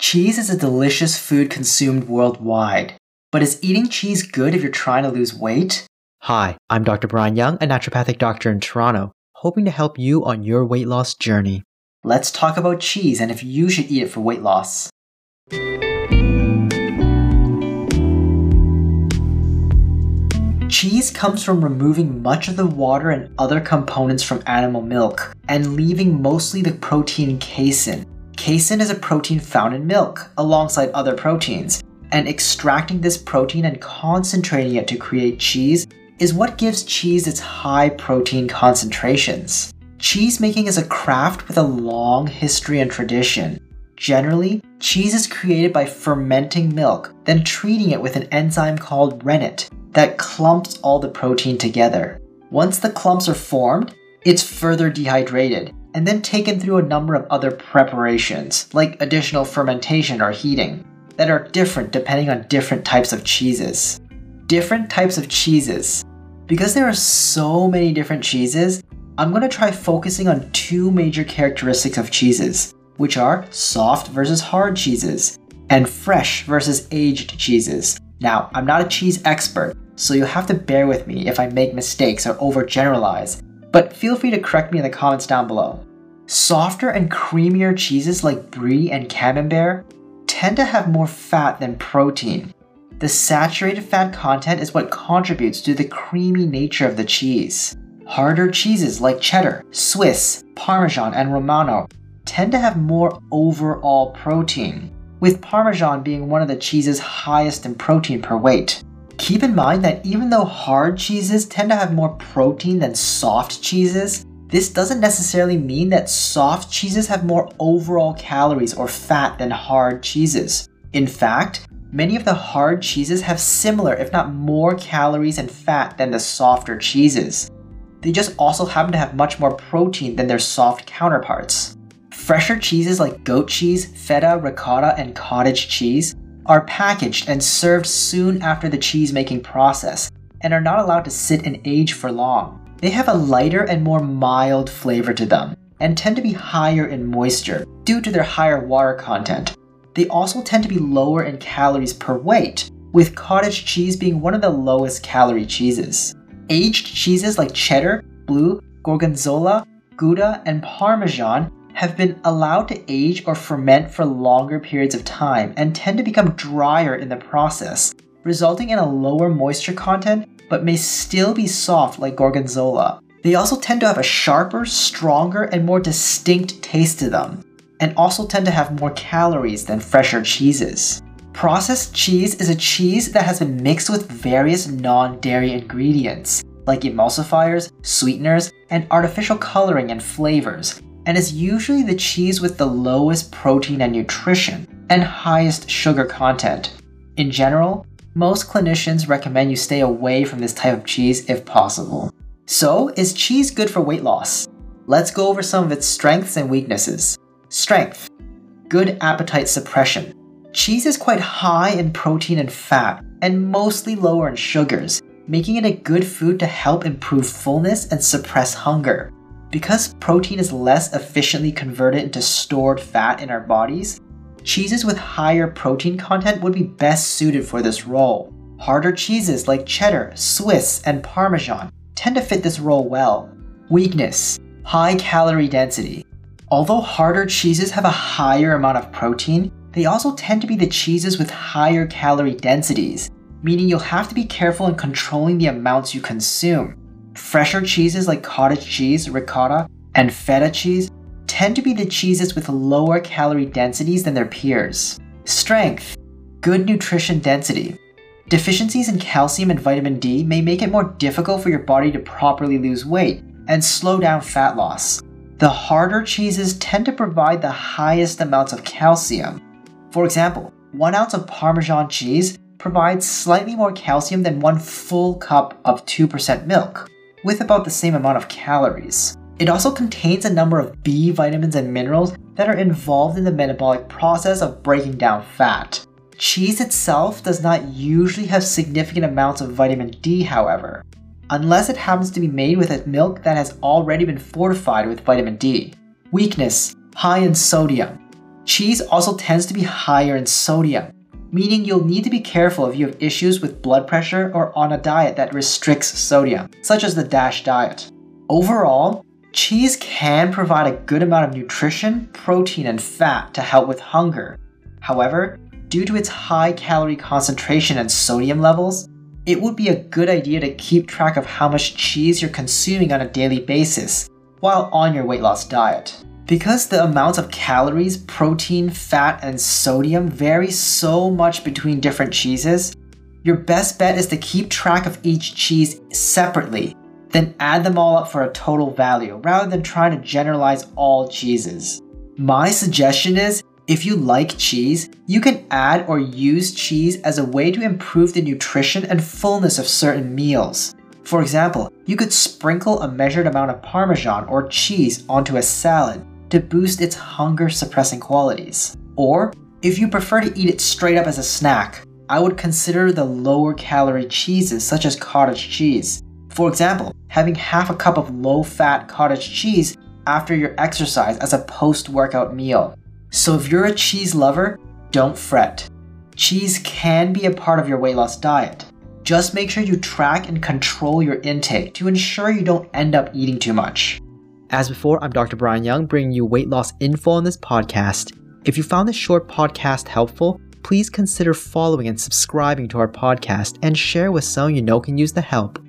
Cheese is a delicious food consumed worldwide. But is eating cheese good if you're trying to lose weight? Hi, I'm Dr. Brian Young, a naturopathic doctor in Toronto, hoping to help you on your weight loss journey. Let's talk about cheese and if you should eat it for weight loss. Cheese comes from removing much of the water and other components from animal milk and leaving mostly the protein casein. Casein is a protein found in milk, alongside other proteins, and extracting this protein and concentrating it to create cheese is what gives cheese its high protein concentrations. Cheese making is a craft with a long history and tradition. Generally, cheese is created by fermenting milk, then treating it with an enzyme called rennet that clumps all the protein together. Once the clumps are formed, it's further dehydrated and then taken through a number of other preparations, like additional fermentation or heating, that are different depending on different types of cheeses. Different types of cheeses. Because there are so many different cheeses, I'm going to try focusing on two major characteristics of cheeses, which are soft versus hard cheeses, and fresh versus aged cheeses, now, I'm not a cheese expert, so you'll have to bear with me if I make mistakes or overgeneralize, but feel free to correct me in the comments down below. Softer and creamier cheeses like brie and camembert tend to have more fat than protein. The saturated fat content is what contributes to the creamy nature of the cheese. Harder cheeses like cheddar, Swiss, Parmesan, and Romano tend to have more overall protein with Parmesan being one of the cheeses highest in protein per weight. Keep in mind that even though hard cheeses tend to have more protein than soft cheeses, this doesn't necessarily mean that soft cheeses have more overall calories or fat than hard cheeses. In fact, many of the hard cheeses have similar, if not more, calories and fat than the softer cheeses. They just also happen to have much more protein than their soft counterparts. Fresher cheeses like goat cheese, feta, ricotta, and cottage cheese are packaged and served soon after the cheese making process and are not allowed to sit and age for long. They have a lighter and more mild flavor to them and tend to be higher in moisture due to their higher water content. They also tend to be lower in calories per weight, with cottage cheese being one of the lowest calorie cheeses. Aged cheeses like cheddar, blue, gorgonzola, gouda, and parmesan have been allowed to age or ferment for longer periods of time and tend to become drier in the process, resulting in a lower moisture content but may still be soft like gorgonzola. They also tend to have a sharper, stronger, and more distinct taste to them, and also tend to have more calories than fresher cheeses. Processed cheese is a cheese that has been mixed with various non dairy ingredients, like emulsifiers, sweeteners, and artificial coloring and flavors, and is usually the cheese with the lowest protein and nutrition and highest sugar content. In general, most clinicians recommend you stay away from this type of cheese if possible. So, is cheese good for weight loss? Let's go over some of its strengths and weaknesses. Strength Good appetite suppression. Cheese is quite high in protein and fat, and mostly lower in sugars, making it a good food to help improve fullness and suppress hunger. Because protein is less efficiently converted into stored fat in our bodies, cheeses with higher protein content would be best suited for this role. Harder cheeses like cheddar, Swiss, and Parmesan tend to fit this role well. Weakness High calorie density. Although harder cheeses have a higher amount of protein, they also tend to be the cheeses with higher calorie densities, meaning you'll have to be careful in controlling the amounts you consume. Fresher cheeses like cottage cheese, ricotta, and feta cheese tend to be the cheeses with lower calorie densities than their peers. Strength Good nutrition density. Deficiencies in calcium and vitamin D may make it more difficult for your body to properly lose weight and slow down fat loss. The harder cheeses tend to provide the highest amounts of calcium. For example, 1 ounce of Parmesan cheese provides slightly more calcium than one full cup of 2% milk with about the same amount of calories. It also contains a number of B vitamins and minerals that are involved in the metabolic process of breaking down fat. Cheese itself does not usually have significant amounts of vitamin D, however, unless it happens to be made with a milk that has already been fortified with vitamin D. Weakness high in sodium. Cheese also tends to be higher in sodium, meaning you'll need to be careful if you have issues with blood pressure or on a diet that restricts sodium, such as the DASH diet. Overall, cheese can provide a good amount of nutrition, protein, and fat to help with hunger. However, due to its high calorie concentration and sodium levels, it would be a good idea to keep track of how much cheese you're consuming on a daily basis while on your weight loss diet. Because the amounts of calories, protein, fat, and sodium vary so much between different cheeses, your best bet is to keep track of each cheese separately, then add them all up for a total value rather than trying to generalize all cheeses. My suggestion is if you like cheese, you can add or use cheese as a way to improve the nutrition and fullness of certain meals. For example, you could sprinkle a measured amount of Parmesan or cheese onto a salad to boost its hunger suppressing qualities. Or, if you prefer to eat it straight up as a snack, I would consider the lower calorie cheeses such as cottage cheese. For example, having half a cup of low fat cottage cheese after your exercise as a post workout meal. So if you're a cheese lover, don't fret. Cheese can be a part of your weight loss diet. Just make sure you track and control your intake to ensure you don't end up eating too much. As before, I'm Dr. Brian Young, bringing you weight loss info on this podcast. If you found this short podcast helpful, please consider following and subscribing to our podcast and share with someone you know can use the help.